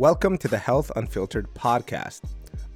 Welcome to the Health Unfiltered podcast.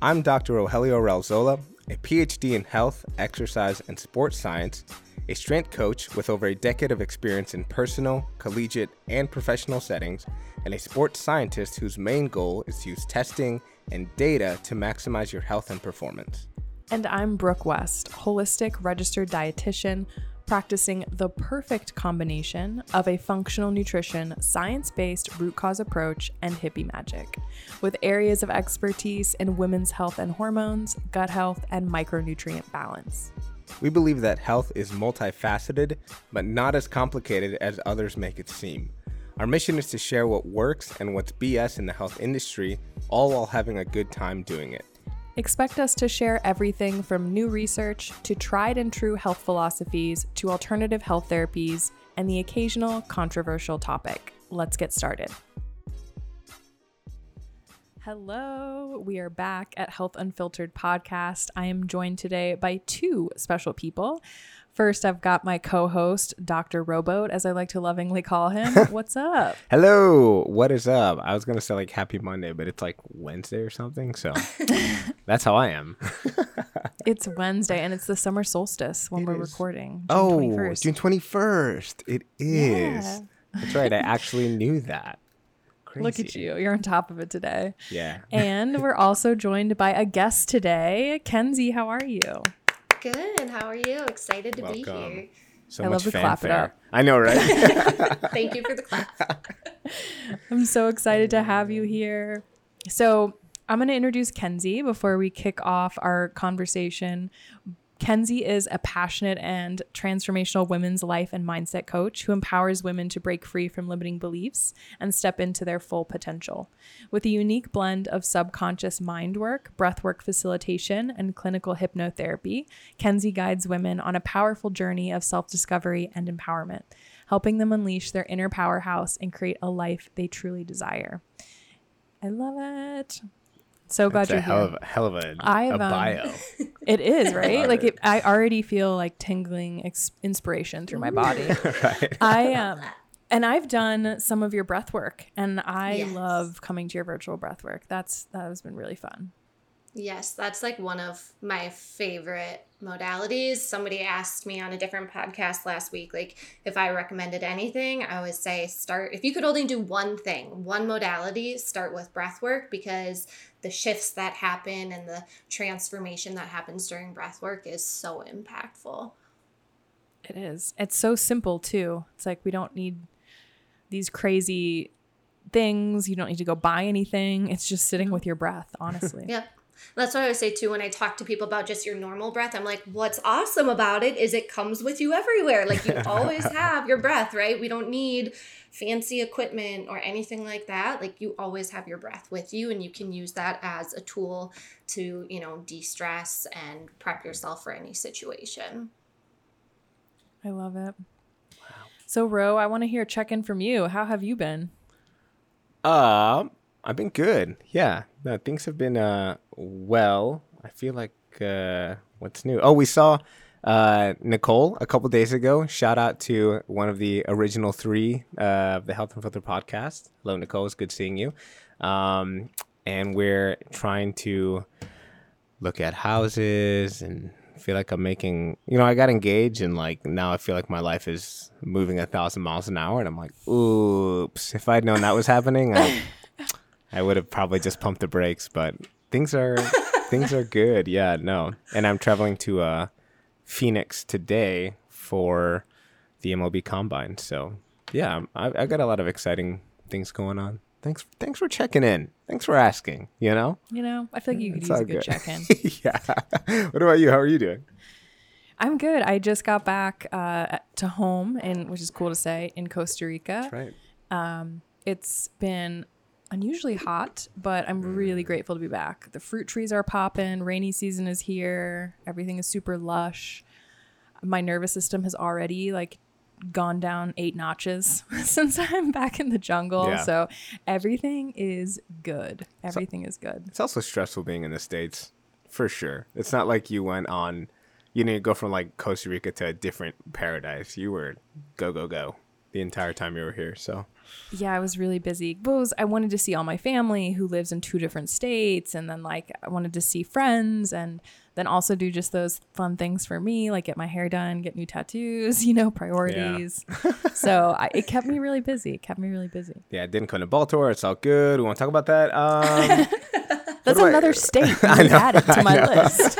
I'm Dr. Rogelio Ralzola, a PhD in health, exercise, and sports science, a strength coach with over a decade of experience in personal, collegiate, and professional settings, and a sports scientist whose main goal is to use testing and data to maximize your health and performance. And I'm Brooke West, holistic registered dietitian, practicing the perfect combination of a functional nutrition, science based root cause approach, and hippie magic, with areas of expertise in women's health and hormones, gut health, and micronutrient balance. We believe that health is multifaceted, but not as complicated as others make it seem. Our mission is to share what works and what's BS in the health industry, all while having a good time doing it. Expect us to share everything from new research to tried and true health philosophies to alternative health therapies and the occasional controversial topic. Let's get started. Hello, we are back at Health Unfiltered Podcast. I am joined today by two special people. First, I've got my co host, Dr. Rowboat, as I like to lovingly call him. What's up? Hello, what is up? I was going to say like happy Monday, but it's like Wednesday or something. So that's how I am. it's Wednesday and it's the summer solstice when It we're is. recording. June oh, 21st. June 21st. It is. Yeah. That's right. I actually knew that. Look at you. You're on top of it today. Yeah. And we're also joined by a guest today. Kenzie, how are you? Good. How are you? Excited to be here. So I much love to clap it fanfare. up. I know, right? Thank you for the clap. I'm so excited to have you here. So, I'm going to introduce Kenzie before we kick off our conversation. Kenzie is a passionate and transformational women's life and mindset coach who empowers women to break free from limiting beliefs and step into their full potential. With a unique blend of subconscious mind work, breathwork facilitation, and clinical hypnotherapy, Kenzie guides women on a powerful journey of self discovery and empowerment, helping them unleash their inner powerhouse and create a life they truly desire. I love it. So glad It's a you're hell here. of a, hell of a, I've, a um, bio. It is right. love like it. it, I already feel like tingling ex- inspiration through my body. right. I um, and I've done some of your breath work, and I Yes. love coming to your virtual breath work. That's that has been really fun. Yes, that's like one of my favorite modalities. Somebody asked me on a different podcast last week, like if I recommended anything, I would say start, if you could only do one thing, one modality, start with breath work because the shifts that happen and the transformation that happens during breath work is so impactful. It is. It's so simple too. It's like we don't need these crazy things. You don't need to go buy anything. It's just sitting with your breath. Honestly. Yep. That's what I would say too when I talk to people about just your normal breath. I'm like, what's awesome about it is it comes with you everywhere. Like you always have your breath, right? We don't need fancy equipment or anything like that. Like you always have your breath with you and you can use that as a tool to, you know, de-stress and prep yourself for any situation. I love it. Wow. So, Ro, I want to hear a check in from you. How have you been? Um, I've been good. Yeah, no, things have been uh well. I feel like uh, what's new? Oh, we saw uh Nicole a couple days ago. Shout out to one of the original three uh, of the Health Unfiltered podcast. Hello, Nicole. It's good seeing you. Um, and we're trying to look at houses and feel like I'm making. You know, I got engaged and like now I feel like my life is moving a thousand miles an hour, and I'm like, oops. If I'd known that was happening, I. I would have probably just pumped the brakes, but things are things are good. Yeah, no. And I'm traveling to uh Phoenix today for the MLB Combine. So yeah, I, I got a lot of exciting things going on. Thanks, thanks for checking in. Thanks for asking. You know, You know, I feel like you could It's use a good, check in. yeah. What about you? How are you doing? I'm good. I just got back uh, to home, and which is cool to say, in Costa Rica. right. Um, it's been unusually hot, but I'm mm. really grateful to be back. The fruit trees are popping. Rainy season is here. Everything is super lush. My nervous system has already like gone down eight notches since I'm back in the jungle. Yeah. So everything is good. Everything is good. It's also stressful being in the states, for sure. It's not like you went on, you know, you go from like Costa Rica to a different paradise. You were go go go the entire time you were here. So yeah, I was really busy. But was, I wanted to see all my family who lives in two different states, and then like I wanted to see friends, and then also do just those fun things for me, like get my hair done, get new tattoos, you know, priorities. so I, it kept me really busy. It kept me really busy. Yeah, didn't come to Baltimore. It's all good. We want to talk about that. Um, That's do I- another state I know, added to I my know. list.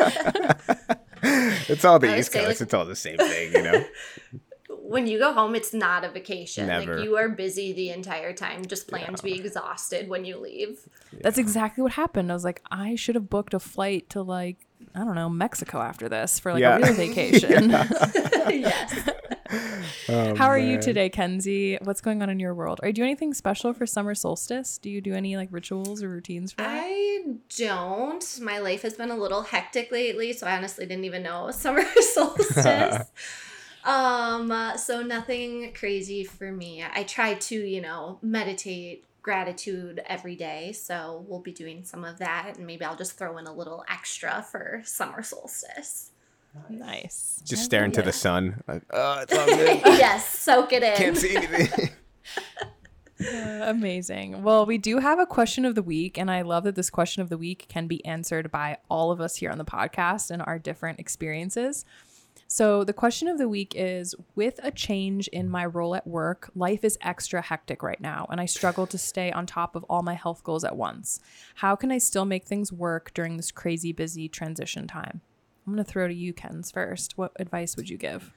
it's all the I East Coast. like- it's all the same thing, you know. When you go home, it's not a vacation. Never. Like you are busy the entire time. Just plan to be exhausted when you leave. That's exactly what happened. I was like, I should have booked a flight to like I don't know Mexico after this for like Yeah. a real vacation. yes. Oh, How are you today, Kenzie? What's going on in your world? Are you doing anything special for summer solstice? Do you do any like rituals or routines for that? I don't. My life has been a little hectic lately, so I honestly didn't even know it was summer solstice. Um, uh, so nothing crazy for me. I try to, you know, meditate gratitude every day, so we'll be doing some of that, and maybe I'll just throw in a little extra for summer solstice. Nice. Just I staring love to the sun. Like, oh, it's all good. yes, soak it in. Can't see anything. Uh, amazing. Well, we do have a question of the week, and I love that this question of the week can be answered by all of us here on the podcast and our different experiences. So, the question of the week is With a change in my role at work, life is extra hectic right now, and I struggle to stay on top of all my health goals at once. How can I still make things work during this crazy busy transition time? I'm going to throw to you, Kens, first. What advice would you give?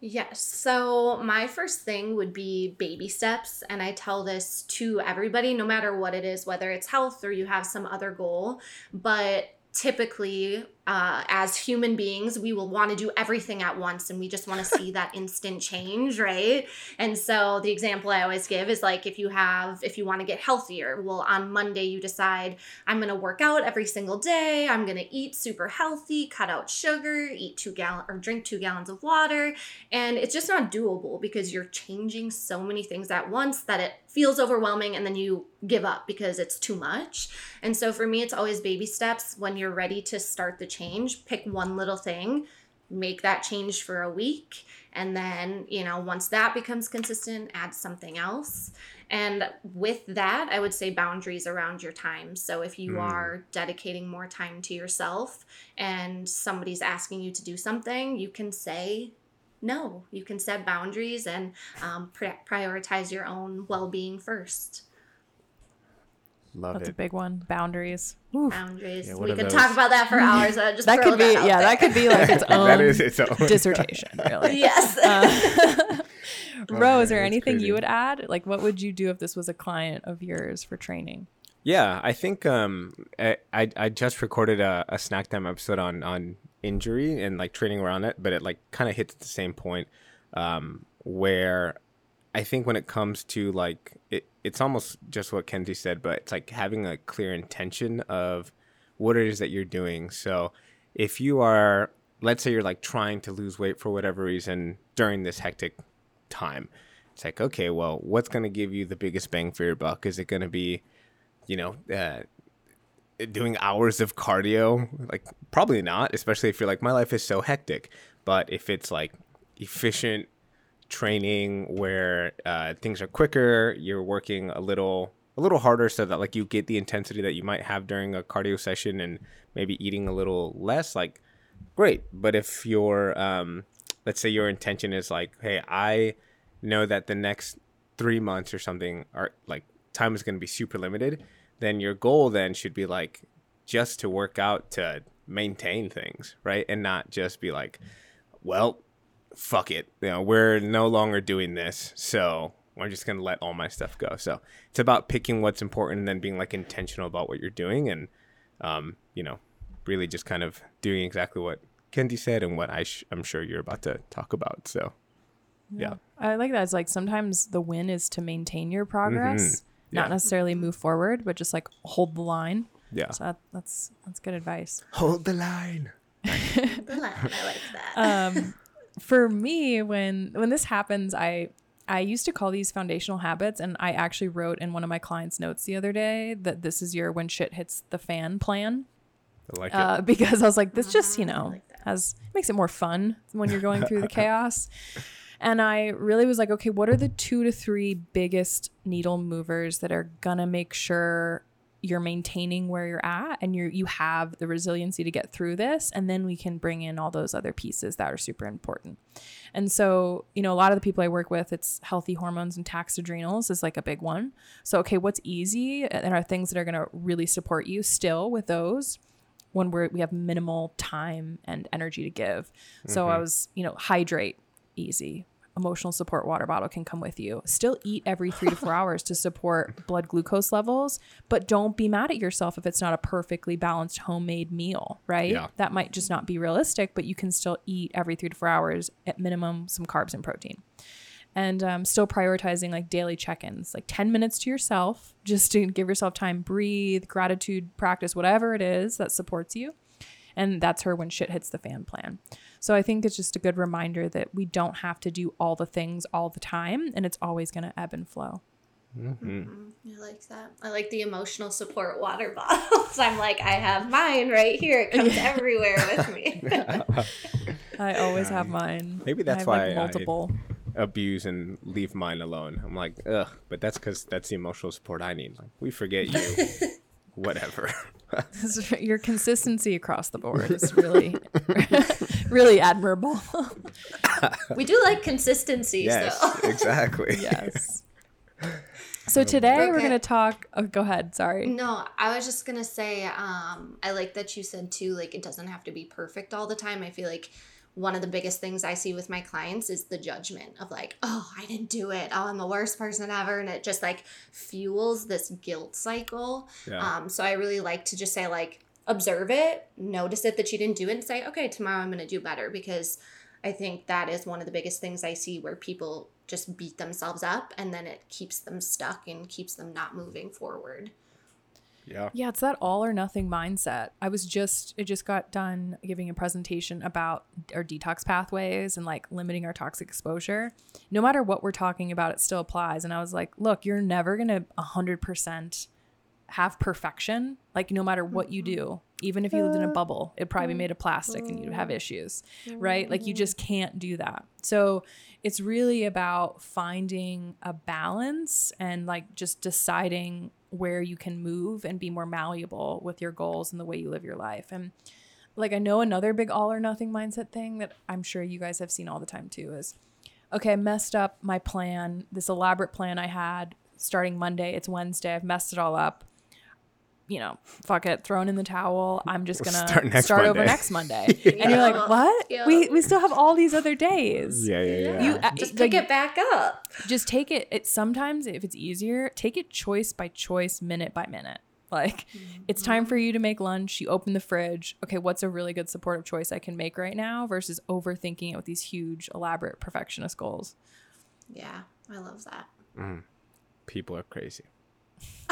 Yes. So, my first thing would be baby steps. And I tell this to everybody, no matter what it is, whether it's health or you have some other goal. But typically, uh, as human beings, we will want to do everything at once and we just want to see that instant change, right? And so, the example I always give is like if you have, if you want to get healthier, well, on Monday, you decide, I'm going to work out every single day, I'm going to eat super healthy, cut out sugar, eat two gallon or drink two gallons of water. And it's just not doable because you're changing so many things at once that it feels overwhelming and then you give up because it's too much. And so for me, it's always baby steps. When you're ready to start the change, pick one little thing, make that change for a week. And then, you know, once that becomes consistent, add something else. And with that, I would say boundaries around your time. So if you Mm. are dedicating more time to yourself and somebody's asking you to do something, you can say no. You can set boundaries and um, pri- prioritize your own well being first. Love it. That's a big one. Boundaries. Oof. Boundaries. Yeah, we could those? talk about that for hours. Just that could be out yeah there. that could be like its own that is its own dissertation really yes. uh, ro is there anything crazy. you would add like what would you do if this was a client of yours for training Yeah, I think um, I, I I just recorded a, a snack time episode on on injury and like training around it, but it like kind of hits the same point um, where I think when it comes to like it, it's almost just what Kenzie said, but it's like having a clear intention of what it is that you're doing. So if you are, let's say you're like trying to lose weight for whatever reason during this hectic time, it's like okay, well, what's going to give you the biggest bang for your buck? Is it going to be you know, uh, doing hours of cardio, like probably not, especially if you're like, my life is so hectic. But if it's like efficient training where uh, things are quicker, you're working a little a little harder so that like you get the intensity that you might have during a cardio session and maybe eating a little less, like great. But if your um, let's say your intention is like, hey, I know that the next three months or something are like time is going to be super limited, then your goal then should be like just to work out to maintain things, right? And not just be like, well, fuck it. You know, we're no longer doing this. So we're just going to let all my stuff go. So it's about picking what's important and then being like intentional about what you're doing and, um, you know, really just kind of doing exactly what Kenzie said and what I sh- I'm sure you're about to talk about. So, yeah. i like that it's like sometimes the win is to maintain your progress Yeah. not necessarily move forward but just like hold the line Yeah. so that, that's that's good advice Hold the line. I like that. um, for me, when when this happens, I I used to call these foundational habits, and I actually wrote in one of my clients' notes the other day that this is your when shit hits the fan plan, I like uh, because I was like, this just you Mhm, know like has makes it more fun when you're going through the chaos. And I really was like, okay, what are the two to three biggest needle movers that are gonna make sure you're maintaining where you're at and you you have the resiliency to get through this and then we can bring in all those other pieces that are super important. And so, you know, a lot of the people I work with, it's healthy hormones and taxed adrenals is like a big one. So, okay, what's easy and are things that are going to really support you still with those when we're we have minimal time and energy to give. So I mm-hmm. was, you know, hydrate easy emotional support water bottle can come with you. Still eat every three to four hours to support blood glucose levels, but don't be mad at yourself if it's not a perfectly balanced homemade meal, right? Yeah. That might just not be realistic, but you can still eat every three to four hours at minimum some carbs and protein. And um, still prioritizing like daily check ins, like 10 minutes to yourself, just to give yourself time, breathe, gratitude practice, whatever it is that supports you. And that's her when shit hits the fan plan. So I think it's just a good reminder that we don't have to do all the things all the time and it's always going to ebb and flow. Mm, I like that. I like the emotional support water bottles. I'm like, I have mine right here. It comes everywhere with me. I always have mine. Maybe I that's have, why like, I- multiple. abuse and leave mine alone. I'm like, ugh, but that's because that's the emotional support I need. Like, we forget you. Whatever. Your consistency across the board is really, really admirable. we do like consistency, yes, so. exactly. yes. So today we're going to talk. Oh, go ahead. Sorry. No, I was just gonna say, um, I like that you said too, like it doesn't have to be perfect all the time. I feel like one of the biggest things I see with my clients is the judgment of like, oh, I didn't do it. Oh, I'm the worst person ever. And it just like fuels this guilt cycle. Yeah. Um, so I really like to just say, like, observe it, notice it that you didn't do it, and say, okay, tomorrow I'm gonna do better because I think that is one of the biggest things I see where people just beat themselves up and then it keeps them stuck and keeps them not moving forward. Yeah. Yeah, it's that all or nothing mindset. I was just it just got done giving a presentation about our detox pathways and like limiting our toxic exposure. No matter what we're talking about, it still applies. And I was like, look, you're never gonna hundred percent have perfection. Like no matter what you do, mm-hmm. even if you lived in a uh, bubble, it'd probably be made of plastic and you'd have mm-hmm. issues. Right? Like you just can't do that. So it's really about finding a balance and like just deciding where you can move and be more malleable with your goals and the way you live your life. And like I know another big all or nothing mindset thing that I'm sure you guys have seen all the time too is okay, I messed up my plan, this elaborate plan I had starting Monday, it's Wednesday, I've messed it all up. You know, fuck it, thrown in the towel. I'm just We'll gonna start start, next over next Monday. And you're like, what? Yeah. We we still have all these other days. Yeah, yeah, yeah. You- uh, just like- pick it back up. just take it it sometimes if it's easier take it choice by choice minute by minute like it's time for you to make lunch you open the fridge okay what's a really good supportive choice i can make right now versus overthinking it with these huge elaborate perfectionist goals Yeah, I love that. People are crazy.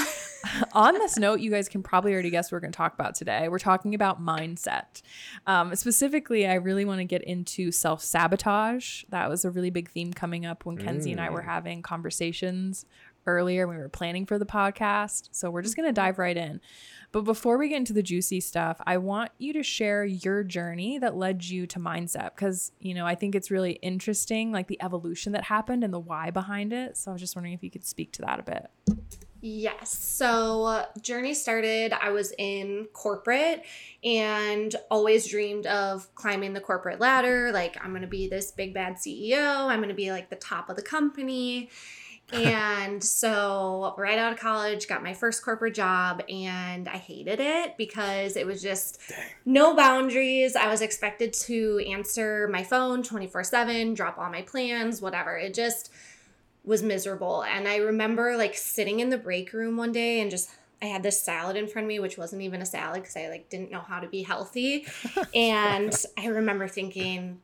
on this note you guys can probably already guess what we're going to talk about today. We're talking about mindset. Um, specifically i really want to get into self-sabotage. That was a really big theme coming up when kenzie and i were having conversations earlier when we were planning for the podcast. So we're just going to dive right in. But before we get into the juicy stuff i want you to share your journey that led you to mindset because you know i think it's really interesting like the evolution that happened and the why behind it. So i was just wondering if you could speak to that a bit Yes. So, uh, journey started, I was in corporate and always dreamed of climbing the corporate ladder. Like, I'm going to be this big bad CEO, I'm going to be like the top of the company. and so, right out of college, got my first corporate job and I hated it because it was just no boundaries. I was expected to answer my phone 24 7, drop all my plans, whatever. It just, was miserable. And I remember like sitting in the break room one day and just I had this salad in front of me, which wasn't even a salad because I like didn't know how to be healthy. and I remember thinking,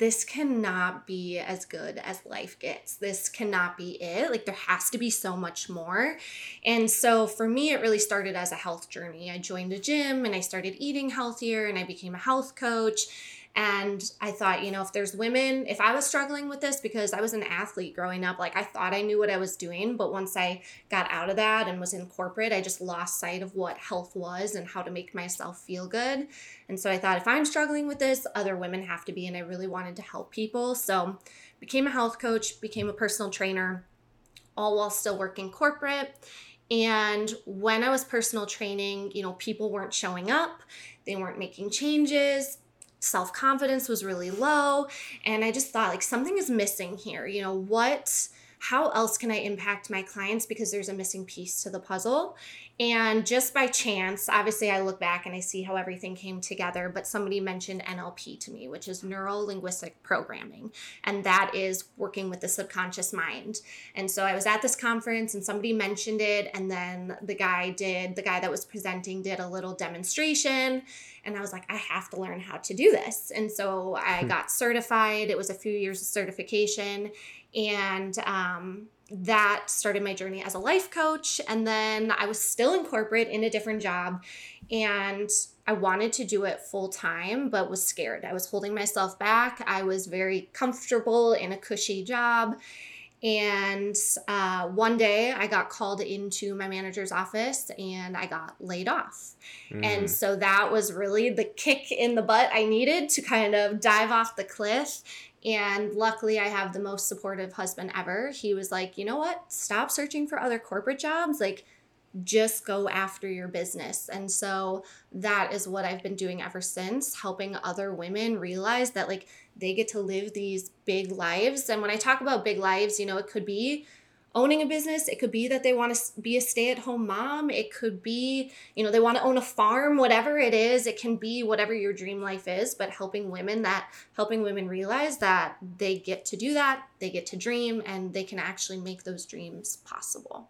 this cannot be as good as life gets. This cannot be it. Like there has to be so much more. And so for me, it really started as a health journey. I joined a gym and I started eating healthier and I became a health coach. And I thought, you know, if there's women, if I was struggling with this because I was an athlete growing up, like I thought I knew what I was doing. But once I got out of that and was in corporate, I just lost sight of what health was and how to make myself feel good. And so I thought, if I'm struggling with this, other women have to be. And I really wanted to help people. So became a health coach, became a personal trainer, all while still working corporate. And when I was personal training, you know, people weren't showing up, they weren't making changes, self confidence was really low. And I just thought, like, something is missing here. You know, what, how else can I impact my clients because there's a missing piece to the puzzle? And just by chance, obviously, I look back and I see how everything came together, but somebody mentioned NLP to me, which is neuro linguistic programming. And that is working with the subconscious mind. And so I was at this conference and somebody mentioned it. And then the guy did, the guy that was presenting did a little demonstration. And I was like, I have to learn how to do this. And so I hmm. got certified. It was a few years of certification. And, um, that started my journey as a life coach. And then I was still in corporate in a different job. And I wanted to do it full time, but was scared. I was holding myself back. I was very comfortable in a cushy job. And uh, one day I got called into my manager's office and I got laid off. Mm. And so that was really the kick in the butt I needed to kind of dive off the cliff and luckily, I have the most supportive husband ever. He was like, you know what? Stop searching for other corporate jobs. Like, just go after your business. And so that is what I've been doing ever since, helping other women realize that, like, they get to live these big lives. And when I talk about big lives, you know, it could be owning a business. It could be that they want to be a stay at home mom. It could be, you know, they want to own a farm, whatever it is. It can be whatever your dream life is, but helping women that, helping women realize that they get to do that, they get to dream, and they can actually make those dreams possible.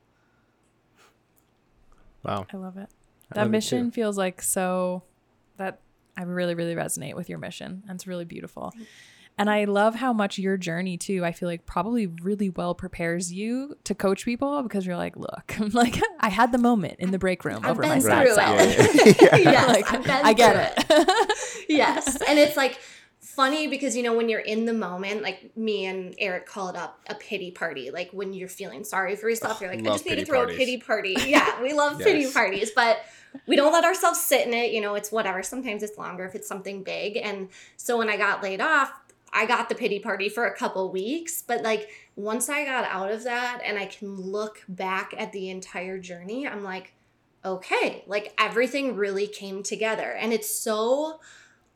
Wow. I love it. that love mission it feels like so, that I really, really resonate with your mission. And it's really beautiful. And I love how much your journey too, I feel like probably really well prepares you to coach people because you're like, look, I'm like I had the moment in the break room I've over my side yes, like, I get it. it. yes. And it's like funny because you know when you're in the moment like me and eric call it up a pity party like when you're feeling sorry for yourself you're like i just need to throw parties. a pity party yeah we love yes. pity parties but we don't let ourselves sit in it you know it's whatever sometimes it's longer if it's something big and so when i got laid off I got the pity party for a couple weeks, but like once I got out of that and I can look back at the entire journey, I'm like, okay, like everything really came together. And it's so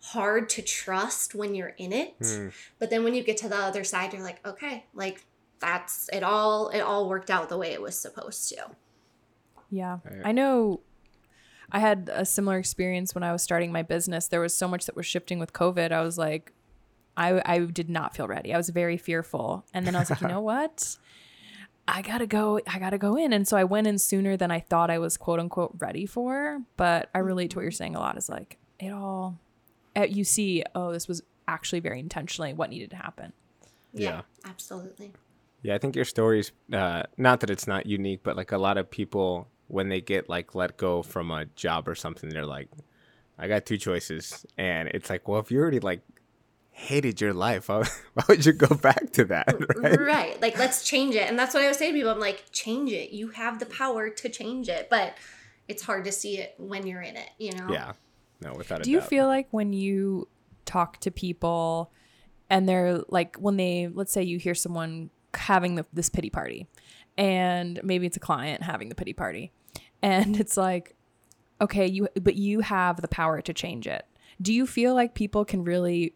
hard to trust when you're in it. Mm. But then when you get to the other side, you're like, okay, like that's it all it all worked out the way it was supposed to. Yeah. I know I had a similar experience when I was starting my business. There was so much that was shifting with COVID. I was like, I, I did not feel ready. I was very fearful. And then I was like, you know what? I gotta go. I gotta go in. And so I went in sooner than I thought I was quote unquote ready for. But I relate to what you're saying a lot is like, it all, you see, oh, this was actually very intentionally what needed to happen. Yeah, yeah. absolutely. Yeah, I think your story's uh, not that it's not unique, but like a lot of people, when they get like let go from a job or something, they're like, I got two choices. And it's like, well, if you already like hated your life, why, why would you go back to that? Right? right. Like, let's change it. And that's what I was saying to people. I'm like, change it. You have the power to change it. But it's hard to see it when you're in it, you know? Yeah. No, without Do you feel like when you talk to people and they're like, when they, let's say you hear someone having the, this pity party, and maybe it's a client having the pity party, and it's like, okay, you, but you have the power to change it. Do you feel like people can really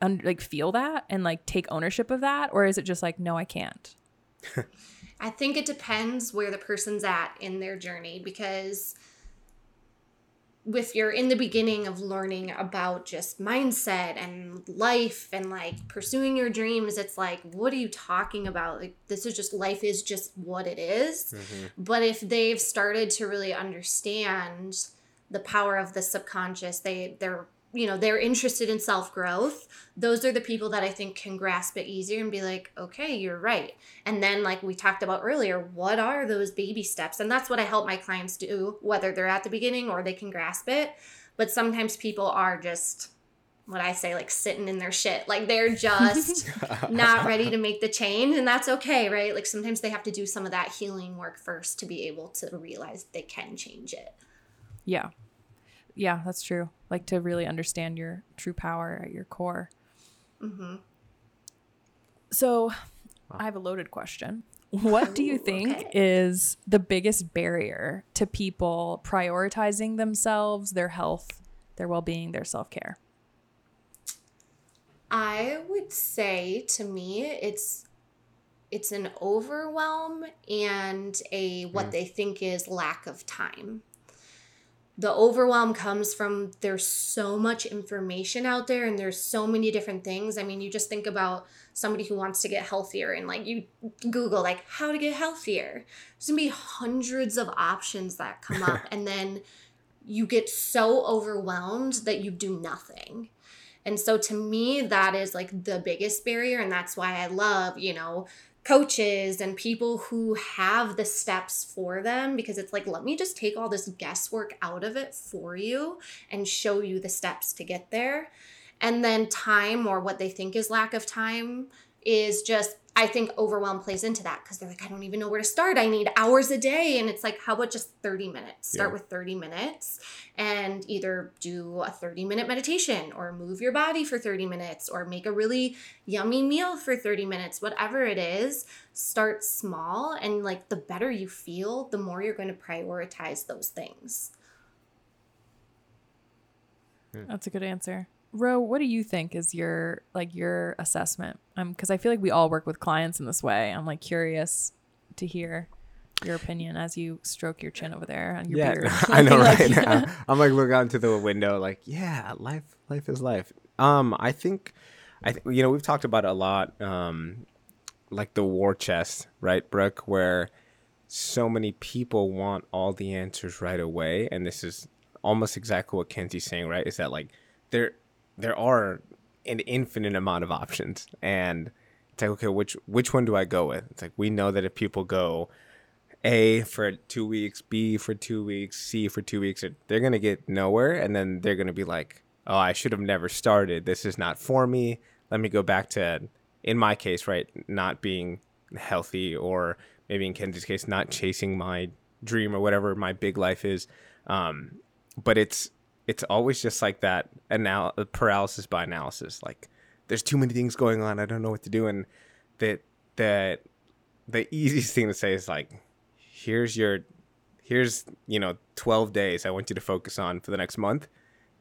un- like feel that and like take ownership of that or is it just like no I can't? I think it depends where the person's at in their journey because with your in the beginning of learning about just mindset and life and like pursuing your dreams it's like what are you talking about like this is just life is just what it is. Mm-hmm. but if they've started to really understand the power of the subconscious they they're you know they're interested in self growth those are the people that i think can grasp it easier and be like okay you're right and then like we talked about earlier what are those baby steps and that's what i help my clients do whether they're at the beginning or they can grasp it but sometimes people are just what I say, like sitting in their shit. Like they're just not ready to make the change. And that's okay, right? Like sometimes they have to do some of that healing work first to be able to realize they can change it. Yeah. Yeah, that's true. Like to really understand your true power at your core. Mm-hmm. So I have a loaded question. What do you think okay. is the biggest barrier to people prioritizing themselves, their health, their well being, their self care? I would say to me it's it's an overwhelm and a what mm. they think is lack of time. The overwhelm comes from there's so much information out there and there's so many different things. I mean, you just think about somebody who wants to get healthier and like you Google like how to get healthier. There's gonna be hundreds of options that come up and then you get so overwhelmed that you do nothing. And so to me, that is like the biggest barrier. And that's why I love, you know, coaches and people who have the steps for them because it's like, let me just take all this guesswork out of it for you and show you the steps to get there. And then time or what they think is lack of time is just I think overwhelm plays into that because they're like, I don't even know where to start. I need hours a day. And it's like, how about just 30 minutes? Start yeah. with 30 minutes and either do a 30 minute meditation or move your body for 30 minutes or make a really yummy meal for 30 minutes, whatever it is. Start small. And like the better you feel, the more you're going to prioritize those things. That's a good answer. Ro, what do you think is your like your assessment? Um, because I feel like we all work with clients in this way. I'm like curious to hear your opinion as you stroke your chin over there on your yeah, beard. I know, right? now. I'm like looking out into the window, like, yeah, life, life is life. Um, I think, I th- you know, we've talked about a lot, um, like the war chest, right, Brooke, where so many people want all the answers right away, and this is almost exactly what Kenzie's saying, right? Is that like there there are an infinite amount of options. And it's like okay which which one do i go with? It's like we know that if people go a for two weeks b for two weeks c for two weeks they're gonna get nowhere. And then they're gonna be like oh i should have never started. This is not for me. Let me go back to in my case right not being healthy or maybe in kenzie's case not chasing my dream or whatever my big life is. Um, but it's it's always just like that anal- paralysis by analysis. Like there's too many things going on. I don't know what to do. And that that the easiest thing to say is like, here's your here's you know 12 days I want you to focus on for the next month,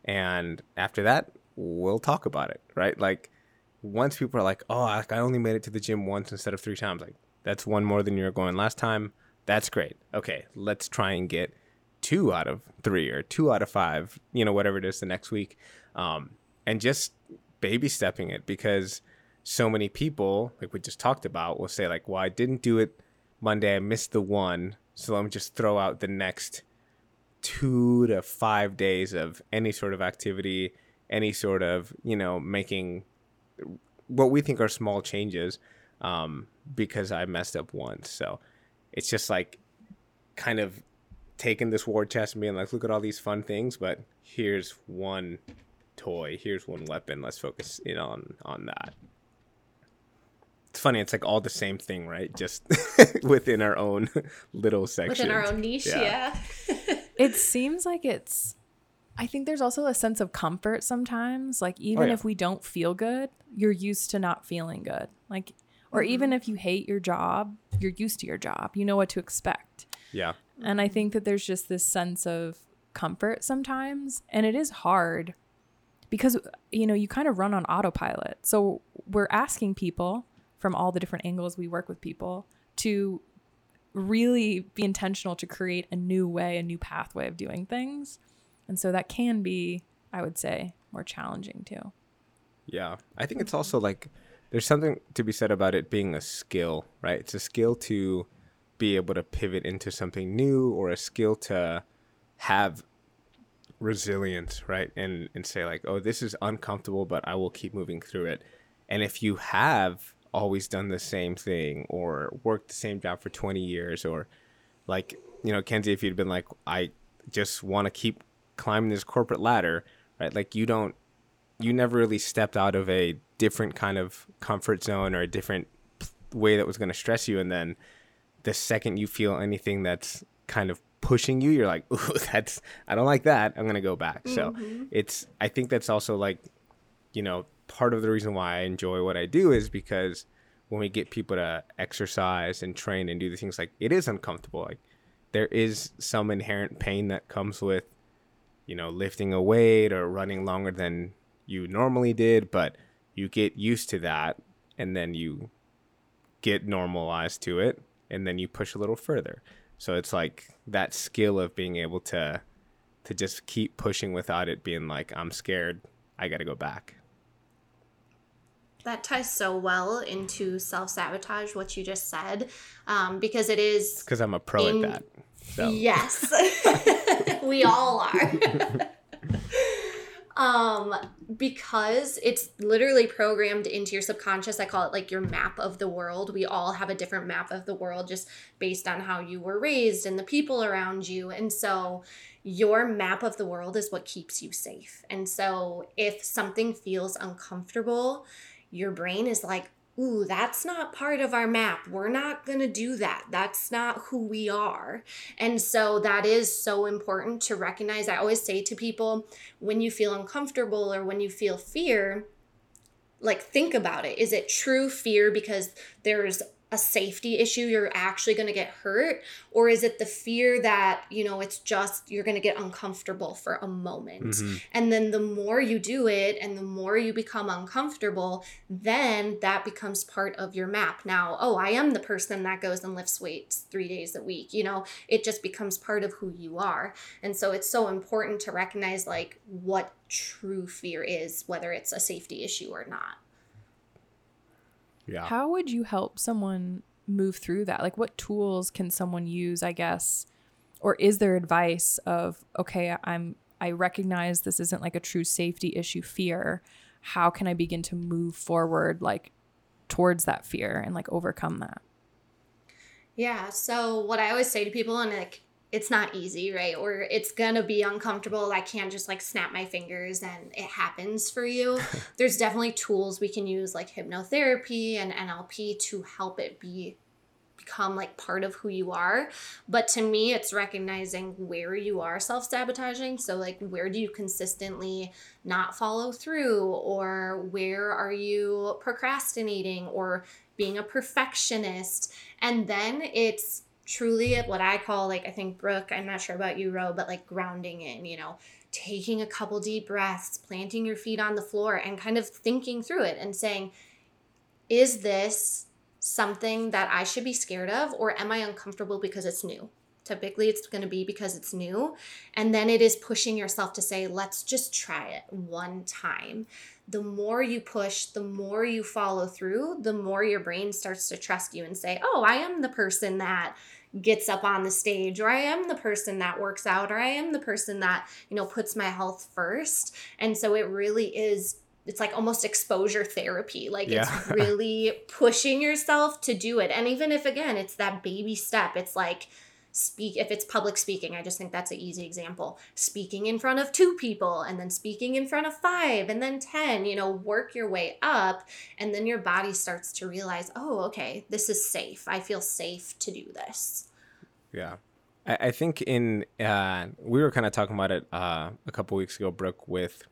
and after that we'll talk about it. Right? Like once people are like, oh, I only made it to the gym once instead of three times. Like that's one more than you were going last time. That's great. Okay, let's try and get two out of three or two out of five, you know, whatever it is the next week. Um, and just baby stepping it because so many people, like we just talked about, will say, like, well, I didn't do it Monday, I missed the one. So let me just throw out the next two to five days of any sort of activity, any sort of, you know, making what we think are small changes um, because I messed up once. So it's just like kind of taking this war chest and being like, look at all these fun things, but here's one toy, here's one weapon. Let's focus in on on that. It's funny. It's like all the same thing, right? Just within our own little section. Within our own niche, yeah. yeah. it seems like it's. I think there's also a sense of comfort sometimes. Like even oh, yeah. if we don't feel good, you're used to not feeling good. Like, or mm-hmm. even if you hate your job, you're used to your job. You know what to expect. Yeah. And I think that there's just this sense of comfort sometimes. And it is hard because, you know, you kind of run on autopilot. So we're asking people from all the different angles we work with people to really be intentional to create a new way, a new pathway of doing things. And so that can be, I would say, more challenging too. Yeah. I think it's mm-hmm. also like there's something to be said about it being a skill, right? It's a skill to be able to pivot into something new or a skill to have resilience, right? And and say like, "Oh, this is uncomfortable, but I will keep moving through it." And if you have always done the same thing or worked the same job for 20 years or like, you know, Kenzie if you'd been like, "I just want to keep climbing this corporate ladder," right? Like you don't you never really stepped out of a different kind of comfort zone or a different way that was going to stress you and then the second you feel anything that's kind of pushing you you're like ooh that's i don't like that. I'm going to go back. So mm-hmm. it's i think that's also like you know part of the reason why i enjoy what i do is because when we get people to exercise and train and do the things like it is uncomfortable. Like there is some inherent pain that comes with you know lifting a weight or running longer than you normally did but you get used to that and then you get normalized to it and then you push a little further so it's like that skill of being able to to just keep pushing without it being like i'm scared i gotta go back that ties so well into self sabotage, what you just said, um, because it is. because i'm a pro In- at that so Yes, we all are. um, because it's literally programmed into your subconscious. I call it like your map of the world. We all have a different map of the world just based on how you were raised and the people around you. And so your map of the world is what keeps you safe. And so if something feels uncomfortable, your brain is like, ooh, that's not part of our map. We're not going to do that. That's not who we are. And so that is so important to recognize. I always say to people when you feel uncomfortable or when you feel fear, like think about it. Is it true fear because there's a safety issue you're actually going to get hurt? Or is it the fear that you know it's just you're going to get uncomfortable for a moment? Mhm. and then the more you do it and the more you become uncomfortable then that becomes part of your map. Now oh i am the person that goes and lifts weights 3 days a week you know? It just becomes part of who you are. And so it's so important to recognize like what true fear is whether it's a safety issue or not yeah How would you help someone move through that? Like, what tools can someone use, I guess? Or is there advice of, okay, I'm, I recognize this isn't like a true safety issue fear. How can I begin to move forward, like, towards that fear and like overcome that? Yeah. So what I always say to people, and like it's not easy, right? Or it's gonna be uncomfortable. I can't just like snap my fingers and it happens for you. There's definitely tools we can use like hypnotherapy and NLP to help it be become like part of who you are. But to me, it's recognizing where you are self sabotaging. So, like, where do you consistently not follow through? Or where are you procrastinating or being a perfectionist? And then it's truly what I call, like, I think, Brooke, I'm not sure about you, Ro, but like grounding in, you know, taking a couple deep breaths, planting your feet on the floor, and kind of thinking through it and saying, is this something that I should be scared of, or am I uncomfortable because it's new? Typically, it's going to be because it's new. And then it is pushing yourself to say, let's just try it one time. The more you push, the more you follow through, the more your brain starts to trust you and say, oh, I am the person that gets up on the stage or I am the person that works out or I am the person that, you know, puts my health first. And so it really is it's like almost exposure therapy. Like Yeah. it's really pushing yourself to do it. And even if again it's that baby step, it's like speak if it's public speaking, I just think that's an easy example. Speaking in front of two people and then speaking in front of 5 and then 10, you know, work your way up and then your body starts to realize, "Oh, okay, this is safe. I feel safe to do this." Yeah. I, I think in uh, we were kind of talking about it uh, a couple weeks ago, Brooke, with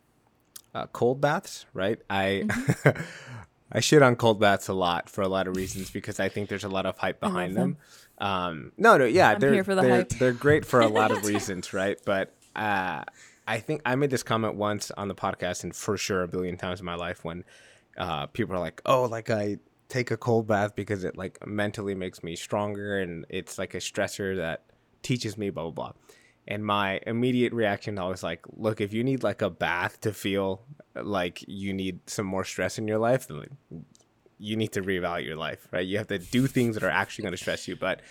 uh, cold baths, right? I I shit on cold baths a lot for a lot of reasons because I think there's a lot of hype behind them. them. Um, no, no, yeah, I'm they're here for the they're, hype. they're great for a lot of reasons, right? But uh, I think I made this comment once on the podcast, and for sure a billion times in my life when uh, people are like, "Oh, like I take a cold bath because it like mentally makes me stronger, and it's like a stressor that teaches me blah blah blah." And my immediate reaction I was like, "Look, if you need like a bath to feel like you need some more stress in your life, then like, you need to reevaluate your life, right? You have to do things that are actually going to stress you. But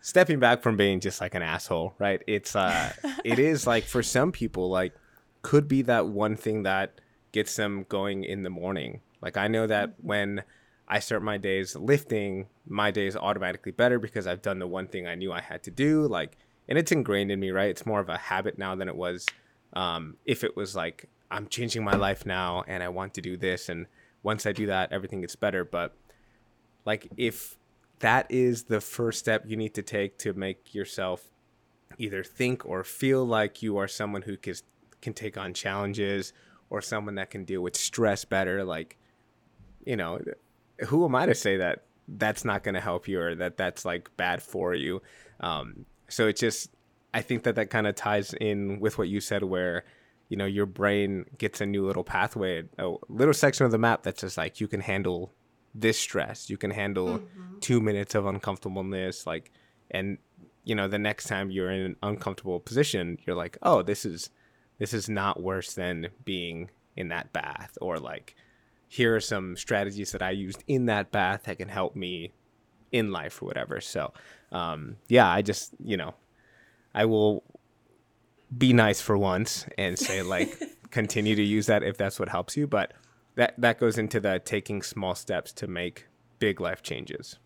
stepping back from being just like an asshole, right? It's uh, it is like for some people, like could be that one thing that gets them going in the morning. Like I know that when I start my days lifting, my day is automatically better because I've done the one thing I knew I had to do. Like, and it's ingrained in me, right? It's more of a habit now than it was um, if it was like I'm changing my life now and I want to do this and once I do that everything gets better. But like if that is the first step you need to take to make yourself either think or feel like you are someone who can, can take on challenges or someone that can deal with stress better like you know who am i to say that that's not going to help you or that that's like bad for you? Um, so it just i think that that kind of ties in with what you said where you know your brain gets a new little pathway a little section of the map that's just like you can handle this stress you can handle mm-hmm. two minutes of uncomfortableness like and you know the next time you're in an uncomfortable position you're like oh this is this is not worse than being in that bath or like here are some strategies that i used in that bath that can help me in life or whatever so um, yeah i just you know i will be nice for once and say like continue to use that if that's what helps you. But that that goes into the taking small steps to make big life changes.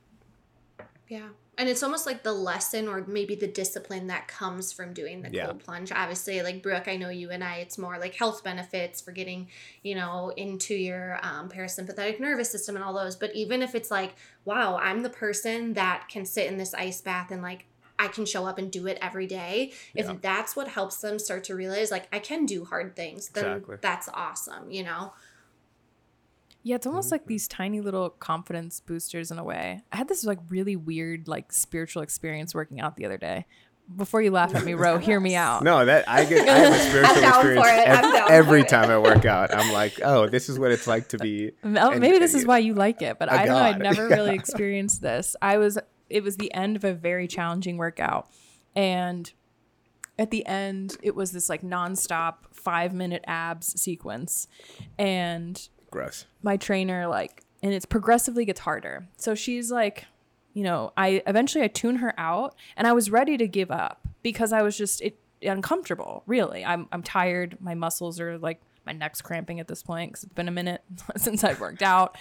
Yeah. And it's almost like the lesson or maybe the discipline that comes from doing the yeah. cold plunge. Obviously like brooke i know you and i it's more like health benefits for getting you know into your um, parasympathetic nervous system and all those. But even if it's like wow i'm the person that can sit in this ice bath and like I can show up and do it every day. If yeah. that's what helps them start to realize, like, I can do hard things, then exactly. that's awesome, you know? Yeah, it's almost like mm-hmm. these tiny little confidence boosters in a way. I had this like really weird like spiritual experience working out the other day. Before you laugh at me, Ro, hear me out. No, that I get I have a spiritual experience every, every time I work out. I'm like, oh, this is what it's like to be. Maybe this is why you like it, but I don't know. I'd never really experienced this. I was. It was the end of a very challenging workout, and at the end, it was this like nonstop five minute abs sequence, and Gross. My trainer like and it's progressively gets harder. So she's like, you know, I eventually I tune her out and I was ready to give up because I was just it uncomfortable, really. I'm I'm tired, my muscles are like my neck's cramping at this point cuz it's been a minute since I've worked out.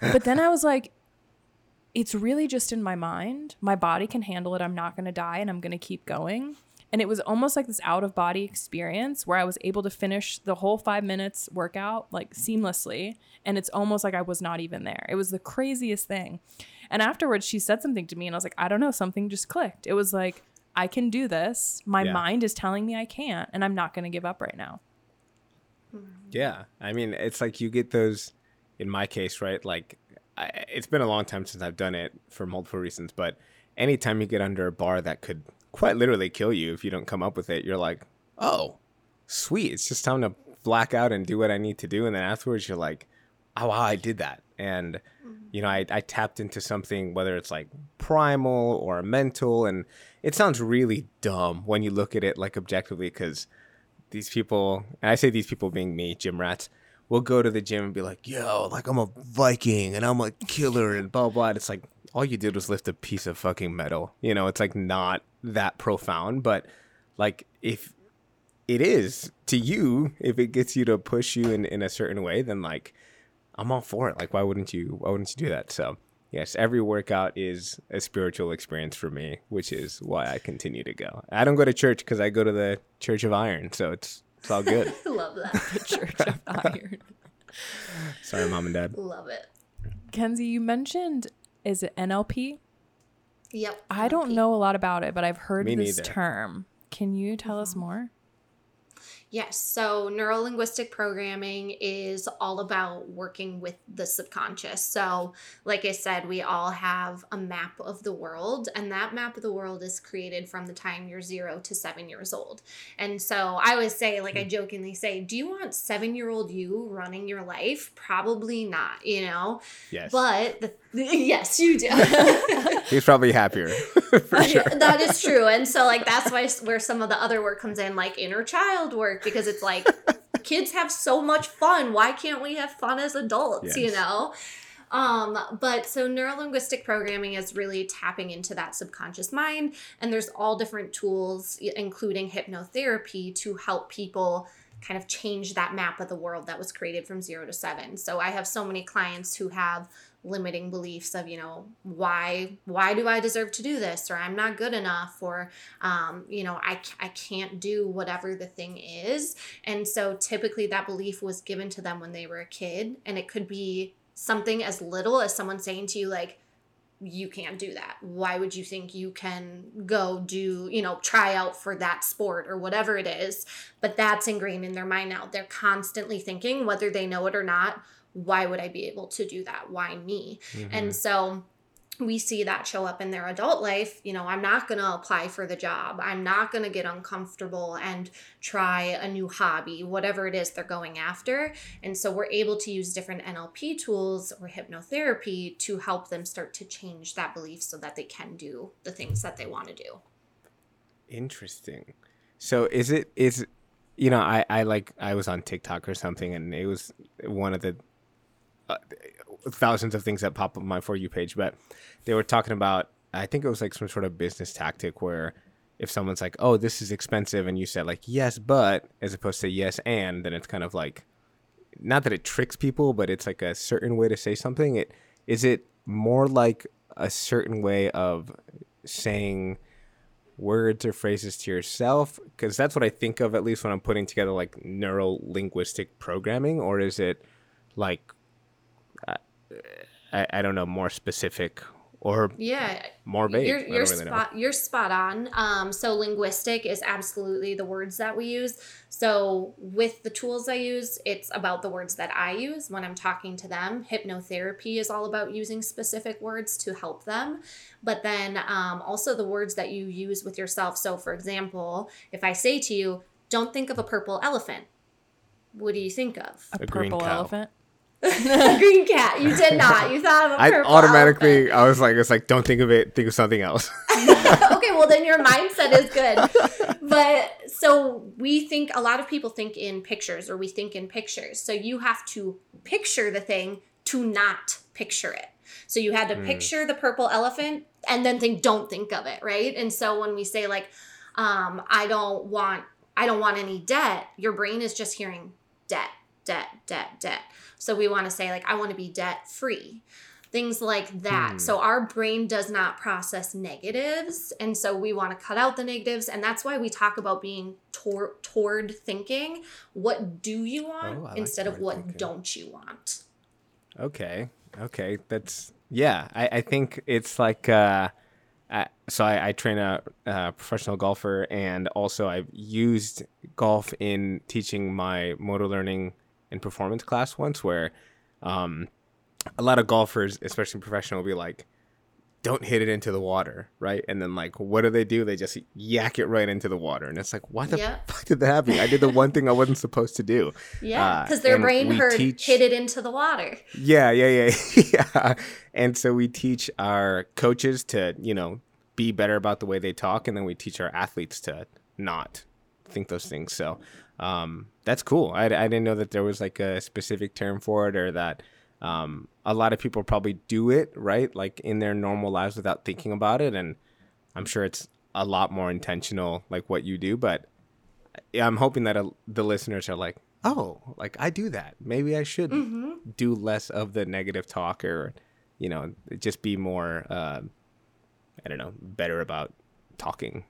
But then I was like it's really just in my mind. My body can handle it. I'm not going to die and I'm going to keep going. And it was almost like this out of body experience where I was able to finish the whole five minutes workout like seamlessly. And it's almost like I was not even there. It was the craziest thing. And afterwards, she said something to me, and I was like, I don't know, something just clicked. It was like, I can do this. My yeah. mind is telling me I can't, and I'm not going to give up right now. Yeah. I mean, it's like you get those, in my case, right? Like, I, it's been a long time since I've done it for multiple reasons, but anytime you get under a bar that could quite literally kill you if you don't come up with it. You're like, oh, sweet. It's just time to black out and do what I need to do. And then afterwards, you're like, oh, wow, I did that. And, mm-hmm. you know, I, I tapped into something, whether it's like primal or mental. And it sounds really dumb when you look at it like objectively because these people, and I say these people being me, gym rats, will go to the gym and be like, yo, like I'm a Viking and I'm a killer and blah, blah. And it's like, all you did was lift a piece of fucking metal. You know, it's like not that profound, but like if it is to you, if it gets you to push you in, in a certain way, then like I'm all for it. Like why wouldn't you why wouldn't you do that? So yes, every workout is a spiritual experience for me, which is why I continue to go. I don't go to church because I go to the Church of Iron, so it's it's all good. Love that. the Church of Iron. Sorry, mom and dad. Love it. Kenzie, you mentioned is it NLP? Yep. I don't know a lot about it, but I've heard Me this neither. term. Can you tell mm-hmm. us more? Yes. So, neuro linguistic programming is all about working with the subconscious. So, like I said, we all have a map of the world, and that map of the world is created from the time you're zero to seven years old. And so, I always say, like I hmm. jokingly say, do you want seven year old you running your life? Probably not, you know? Yes. But the yes, you do. He's probably happier. for sure. That is true. And so like that's why where some of the other work comes in, like inner child work, because it's like kids have so much fun. Why can't we have fun as adults, yes. you know? Um, but so neurolinguistic programming is really tapping into that subconscious mind, and there's all different tools, including hypnotherapy, to help people kind of change that map of the world that was created from zero to seven. So I have so many clients who have limiting beliefs of you know why why do i deserve to do this or i'm not good enough or um, you know I, I can't do whatever the thing is and so typically that belief was given to them when they were a kid and it could be something as little as someone saying to you like you can't do that. Why would you think you can go do, you know, try out for that sport or whatever it is? But that's ingrained in their mind now. They're constantly thinking, whether they know it or not, why would I be able to do that? Why me? Mm-hmm. And so we see that show up in their adult life. You know, I'm not going to apply for the job. I'm not going to get uncomfortable and try a new hobby, whatever it is they're going after. And so we're able to use different NLP tools or hypnotherapy to help them start to change that belief so that they can do the things that they want to do. Interesting. So is it, is, you know, I, I like, I was on TikTok or something and it was one of the, uh, thousands of things that pop up on my for you page, but they were talking about I think it was like some sort of business tactic where if someone's like, "Oh, this is expensive," and you said like, "Yes, but," as opposed to "Yes and," then it's kind of like not that it tricks people, but it's like a certain way to say something. It is it more like a certain way of saying words or phrases to yourself because that's what I think of at least when I'm putting together like neuro linguistic programming, or is it like I, I don't know more specific or yeah more vague. You're, you're really spot know. you're spot on. Um, so linguistic is absolutely the words that we use. So with the tools I use, it's about the words that I use when I'm talking to them. Hypnotherapy is all about using specific words to help them, but then um, also the words that you use with yourself. So for example, if I say to you, "Don't think of a purple elephant," what do you think of? A, a purple elephant. Green cat. You did not. You thought of a I automatically. I was like, it's like, don't think of it. Think of something else. okay, well then your mindset is good. But so we think a lot of people think in pictures, or we think in pictures. So you have to picture the thing to not picture it. So you had to mm. picture the purple elephant and then think, don't think of it, right? And so when we say like, um, I don't want, I don't want any debt, your brain is just hearing debt, debt, debt, debt. So we want to say, like, I want to be debt free. Things like that. Hmm. So our brain does not process negatives. And so we want to cut out the negatives. And that's why we talk about being tor- toward thinking. What do you want oh, like instead of what thinking. don't you want? Okay. Okay. That's, yeah. I, I think it's like, uh, so I, I, train a, a, professional golfer, and also I've used golf in teaching my motor learning in performance class once where um, a lot of golfers, especially professional, will be like, don't hit it into the water, right? And then like, what do they do? They just yak it right into the water, and it's like, why the yep. fuck did that happen? I did the one thing I wasn't supposed to do. Yeah, because uh, their brain heard teach... hit it into the water. Yeah, yeah, yeah, yeah. And so we teach our coaches to, you know, be better about the way they talk, and then we teach our athletes to not think those things. So um, that's cool. I, I didn't know that there was like a specific term for it or that um, a lot of people probably do it, right? Like in their normal lives without thinking about it. And I'm sure it's a lot more intentional, like what you do. But I'm hoping that a, the listeners are like, oh, like I do that. Maybe I should mm-hmm. do less of the negative talk or, you know, just be more, uh, I don't know, better about talking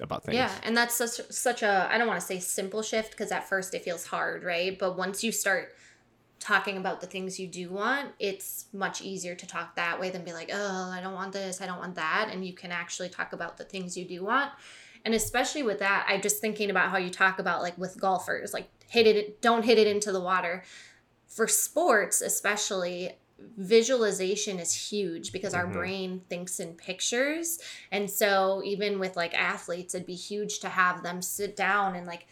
about things. Yeah, and that's such such a I don't want to say simple shift because at first it feels hard, right? But once you start talking about the things you do want, it's much easier to talk that way than be like, "Oh, I don't want this, I don't want that." And you can actually talk about the things you do want. And especially with that, I'm just thinking about how you talk about like with golfers, like hit it don't hit it into the water. For sports, especially, visualization is huge because our mm-hmm. brain thinks in pictures. And so even with like athletes, it'd be huge to have them sit down and like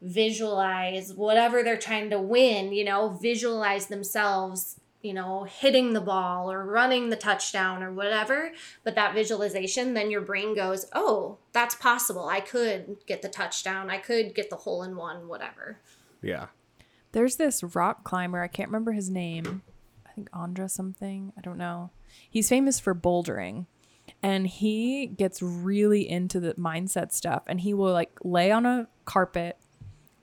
visualize whatever they're trying to win, you know, visualize themselves, you know, hitting the ball or running the touchdown or whatever. But that visualization, then your brain goes, oh, that's possible. I could get the touchdown. I could get the hole in one, whatever. Yeah. There's this rock climber. I can't remember his name think Ondra something. I don't know. He's famous for bouldering and he gets really into the mindset stuff and he will like lay on a carpet,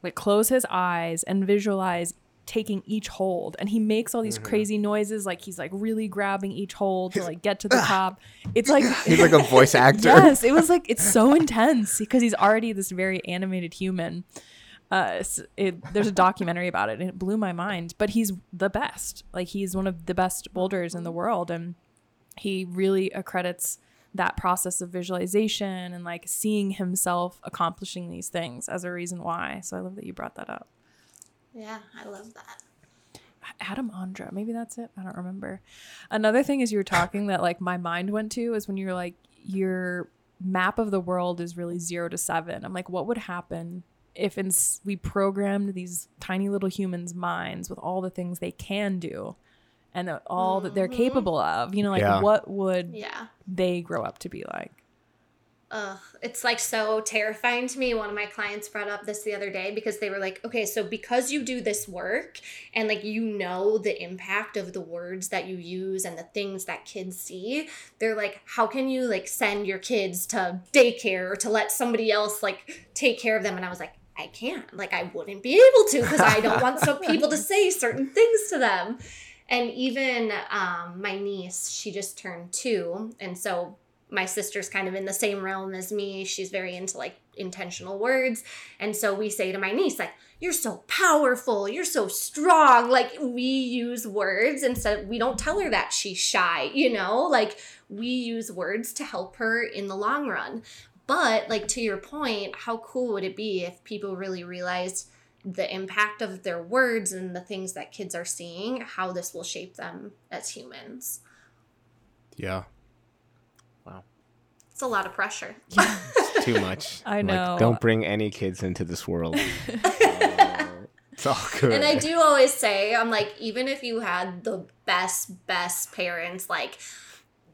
like close his eyes and visualize taking each hold and he makes all these mm-hmm. crazy noises like he's like really grabbing each hold to like get to the top it's like He's like a voice actor. yes it was like it's so intense because he's already this very animated human uh it, there's a documentary about it and it blew my mind but he's the best like he's one of the best boulders in the world and he really accredits that process of visualization and like seeing himself accomplishing these things as a reason why so i love that you brought that up Yeah, I love that. Adam Ondra. Maybe that's it. I don't remember. Another thing is you were talking that like my mind went to is when you were like your map of the world is really zero to seven. I'm like, what would happen if in, we programmed these tiny little humans' minds with all the things they can do and all that they're mm-hmm. capable of? You know, like Yeah. what would Yeah. they grow up to be like? Ugh, it's like so terrifying to me. One of my clients brought up this the other day because they were like, okay, so because you do this work and like you know the impact of the words that you use and the things that kids see, they're like, how can you like send your kids to daycare or to let somebody else like take care of them? And I was like, I can't. Like, I wouldn't be able to because I don't want some people to say certain things to them. And even um, my niece, she just turned two. And so my sister's kind of in the same realm as me. She's very into like intentional words. And so we say to my niece, like, you're so powerful, you're so strong. Like we use words instead we don't tell her that she's shy, you know? Like we use words to help her in the long run. But like to your point, how cool would it be if people really realized the impact of their words and the things that kids are seeing, how this will shape them as humans? Yeah. Wow. It's a lot of pressure. It's too much. I Like, know. don't bring any kids into this world. Uh, it's all good. And I do always say, I'm like, even if you had the best, best parents, like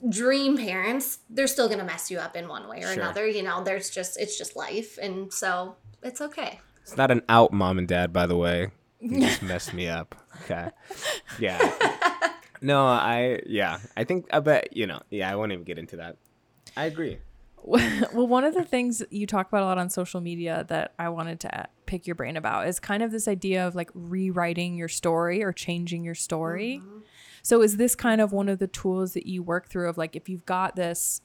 dream parents, they're still gonna mess you up in one way or Sure. another. You know, there's just it's just life, and so it's okay. It's not an out mom and dad, by the way. You just messed me up. Okay. Yeah. No, I yeah. I think I bet you know. Yeah, I won't even get into that. I agree. well, one of the things you talk about a lot on social media that I wanted to uh, pick your brain about is kind of this idea of like rewriting your story or changing your story. Mm-hmm. So, is this kind of one of the tools that you work through of like if you've got this,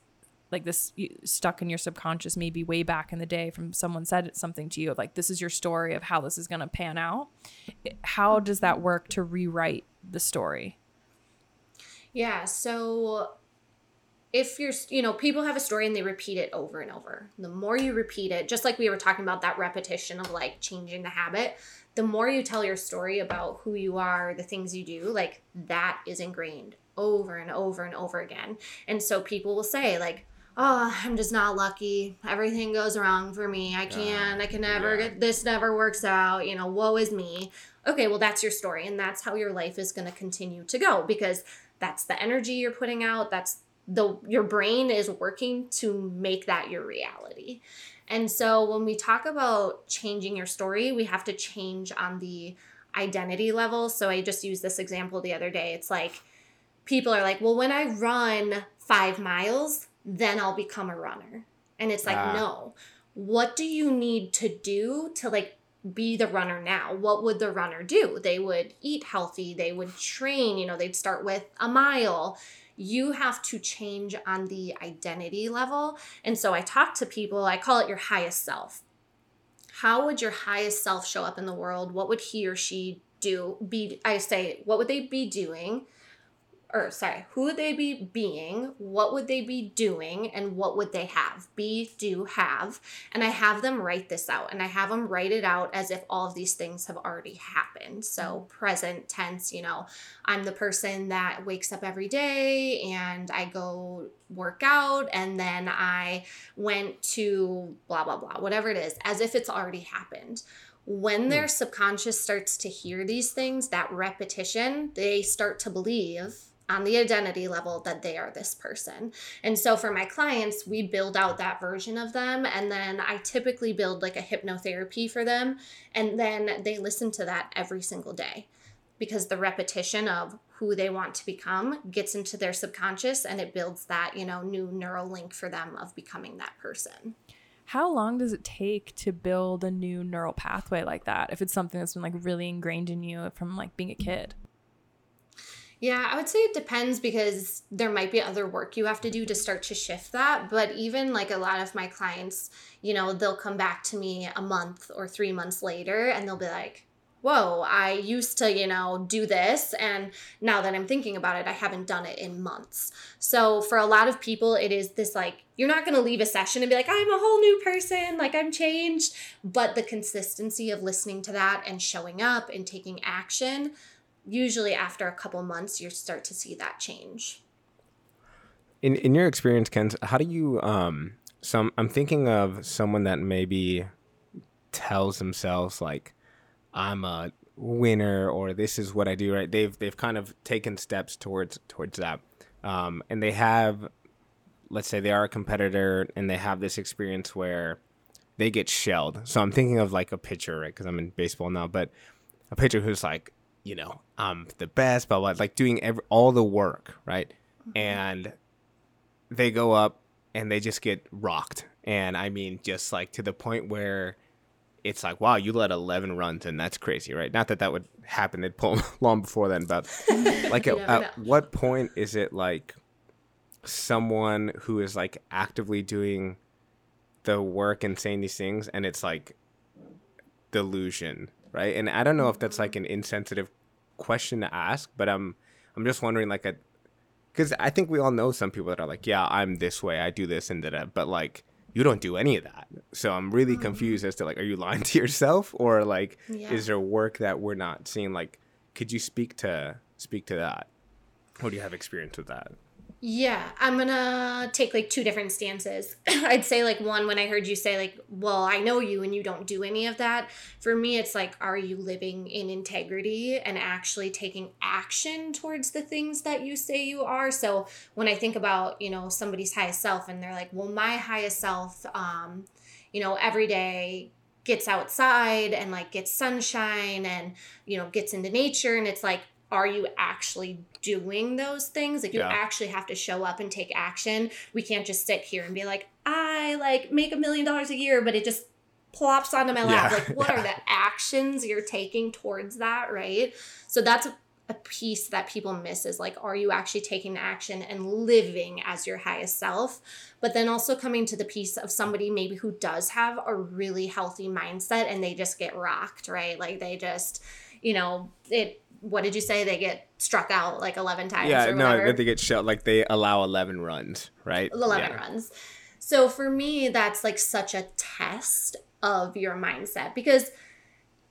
like this stuck in your subconscious, maybe way back in the day from someone said something to you of like, this is your story of how this is going to pan out? Eh, how does that work to rewrite the story? Yeah. So if you're, you know, people have a story and they repeat it over and over. The more you repeat it, just like we were talking about that repetition of like changing the habit, the more you tell your story about who you are, the things you do, like that is ingrained over and over and over again. And so people will say, like, oh, I'm just not lucky. Everything goes wrong for me. I can't, I can never yeah. get this, never works out. You know, woe is me. Okay, well, that's your story. And that's how your life is going to continue to go because that's the energy you're putting out. That's the, your brain is working to make that your reality. And so when we talk about changing your story, we have to change on the identity level. So I just used this example the other day. It's like people are like, well, when I run five miles, then I'll become a runner. And it's like, Ah. no. What do you need to do to like be the runner now? What would the runner do? They would eat healthy, they would train, you know, they'd start with a mile. You have to change on the identity level. And so I talk to people, I call it your highest self how would your highest self show up in the world what would he or she do be i say what would they be doing or sorry who would they be being what would they be doing and what would they have? Be do have. And i have them write this out and i have them write it out as if all of these things have already happened. So mm-hmm. present tense you know i'm the person that wakes up every day and i go work out and then i went to blah blah blah whatever it is as if it's already happened. When hmm. their subconscious starts to hear these things that repetition they start to believe on the identity level that they are this person and so for my clients we build out that version of them and then i typically build like a hypnotherapy for them and then they listen to that every single day because the repetition of who they want to become gets into their subconscious and it builds that you know new neural link for them of becoming that person how long does it take to build a new neural pathway like that if it's something that's been like really ingrained in you from like being a kid? Yeah, I would say it depends because there might be other work you have to do to start to shift that. But even like a lot of my clients, you know, they'll come back to me a month or three months later and they'll be like, whoa, I used to, you know, do this. And now that I'm thinking about it, I haven't done it in months. So for a lot of people, it is this like, you're not going to leave a session and be like, I'm a whole new person, like I'm changed. But the consistency of listening to that and showing up and taking action usually after a couple months you start to see that change. In in your experience ken how do you um some i'm thinking of someone that maybe tells themselves like i'm a winner or this is what i do right? They've they've kind of taken steps towards towards that. Um and they have let's say they are a competitor and they have this experience where they get shelled. So i'm thinking of like a pitcher right? Because i'm in baseball now but a pitcher who's like you know, I'm the best, blah blah, like doing every all the work, right? Mm-hmm. And they go up and they just get rocked, and I mean, just like to the point where it's like, wow, you let 11 runs and that's crazy, right? Not that that would happen; they'd pull long before then, but like, at, at what point is it like someone who is like actively doing the work and saying these things, and it's like delusion right? And I don't know if that's like an insensitive question to ask, but I'm I'm just wondering like a because I think we all know some people that are like, yeah, I'm this way, I do this and that, but like you don't do any of that. So I'm really mm-hmm. confused as to like, are you lying to yourself or like, yeah. is there work that we're not seeing? Like, could you speak to speak to that? Or do you have experience with that? Yeah, I'm gonna take like two different stances. I'd say like one when I heard you say like, "Well, I know you and you don't do any of that." For me, it's like, are you living in integrity and actually taking action towards the things that you say you are? So when I think about you know somebody's highest self and they're like, "Well, my highest self, um, you know, every day gets outside and like gets sunshine and you know gets into nature," and it's like are you actually doing those things like you yeah. actually have to show up and take action we can't just sit here and be like i like make a million dollars a year but it just plops onto my lap yeah. like what yeah. are the actions you're taking towards that right so that's a piece that people miss is like are you actually taking action and living as your highest self but then also coming to the piece of somebody maybe who does have a really healthy mindset and they just get rocked right like they just you know it what did you say? They get struck out like 11 times. Yeah, no, they get shut, Like they allow 11 runs, right? 11 yeah. runs. So for me, that's like such a test of your mindset because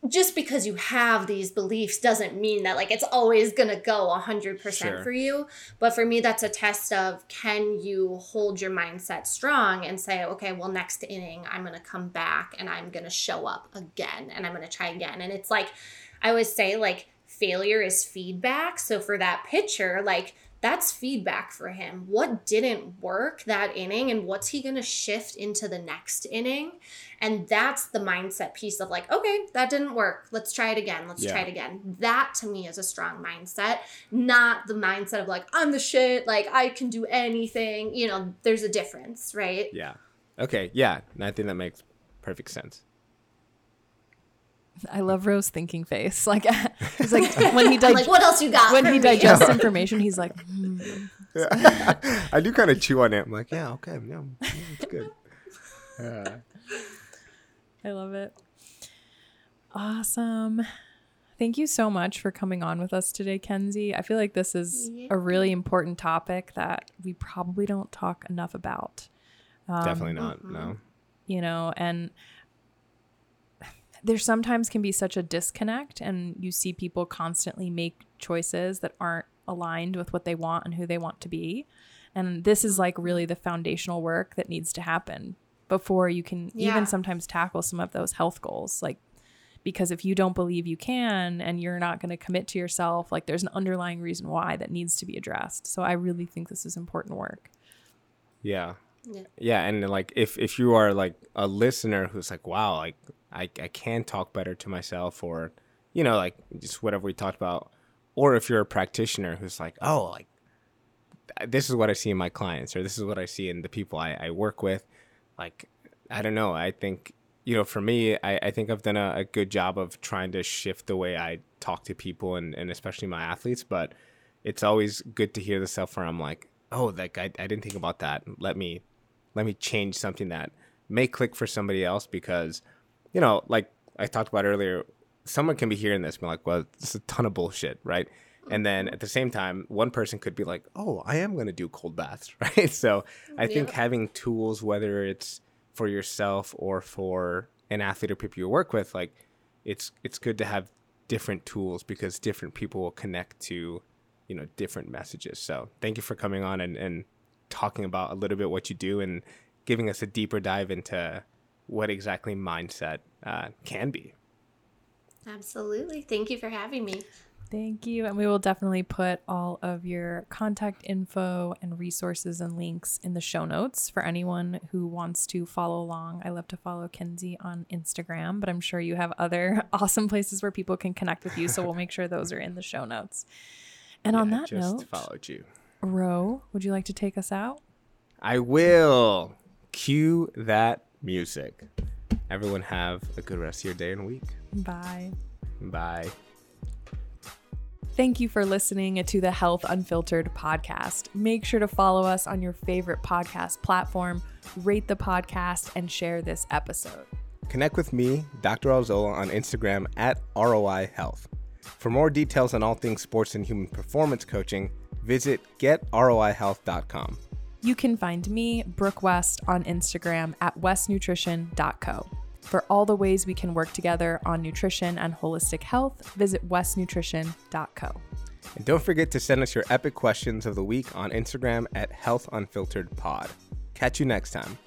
just because you have these beliefs doesn't mean that like it's always going to go 100% sure. for you but for me that's a test of can you hold your mindset strong and say okay well next inning i'm going to come back and i'm going to show up again and i'm going to try again and it's like i always say like failure is feedback. So for that pitcher, like that's feedback for him. What didn't work that inning and what's he going to shift into the next inning? And that's the mindset piece of like, okay, that didn't work. Let's try it again. Let's yeah. try it again. That to me is a strong mindset, not the mindset of like, I'm the shit, like I can do anything. You know, there's a difference, right? Yeah. Okay. Yeah. And I think that makes perfect sense. I love Ro's thinking face. Like he's like when he dig- like what else you got? When he digests information, he's like. Mm. Yeah. I do kind of chew on it. I'm like, yeah, okay, yeah, yeah it's good. Yeah. I love it. Awesome. Thank you so much for coming on with us today, Kenzie. I feel like this is a really important topic that we probably don't talk enough about. Um, Definitely not. Mm-hmm. No. You know, and there sometimes can be such a disconnect and you see people constantly make choices that aren't aligned with what they want and who they want to be. And this is like really the foundational work that needs to happen before you can yeah. even sometimes tackle some of those health goals. Like because if you don't believe you can and you're not going to commit to yourself like there's an underlying reason why that needs to be addressed. So i really think this is important work. Yeah yeah. yeah and like if if you are like a listener who's like wow like I, I can talk better to myself or you know like just whatever we talked about or if you're a practitioner who's like oh like this is what i see in my clients or this is what i see in the people i, I work with like I don't know. I think you know, for me, I, I think I've done a, a, good job of trying to shift the way I talk to people and, and especially my athletes. But it's always good to hear the stuff where I'm like, oh, like I, I didn't think about that. Let me let me change something that may click for somebody else because, you know, like I talked about earlier, someone can be hearing this and be like, well, it's a ton of bullshit, right? And then at the same time, one person could be like, oh, I am going to do cold baths, right? So I think having tools, whether it's for yourself or for an athlete or people you work with, like it's it's good to have different tools because different people will connect to, you know, different messages. So thank you for coming on and, and talking about a little bit what you do and giving us a deeper dive into what exactly mindset uh, can be. Absolutely. Thank you for having me. Thank you. And we will definitely put all of your contact info and resources and links in the show notes for anyone who wants to follow along. I love to follow Kenzie on Instagram, but I'm sure you have other awesome places where people can connect with you. So we'll make sure those are in the show notes. And yeah, on that note, just note, followed you. Ro, would you like to take us out? I will. Cue that music. Everyone have a good rest of your day and week. Bye. Bye. Thank you for listening to the Health Unfiltered podcast. Make sure to follow us on your favorite podcast platform, rate the podcast, and share this episode. Connect with me, Dr. Alzola, on Instagram at ROI Health. For more details on all things sports and human performance coaching, visit getroihealth.com. You can find me, Brooke West, on Instagram at westnutrition.co. For all the ways we can work together on nutrition and holistic health, visit westnutrition.co. And don't forget to send us your epic questions of the week on Instagram at healthunfilteredpod. Catch you next time.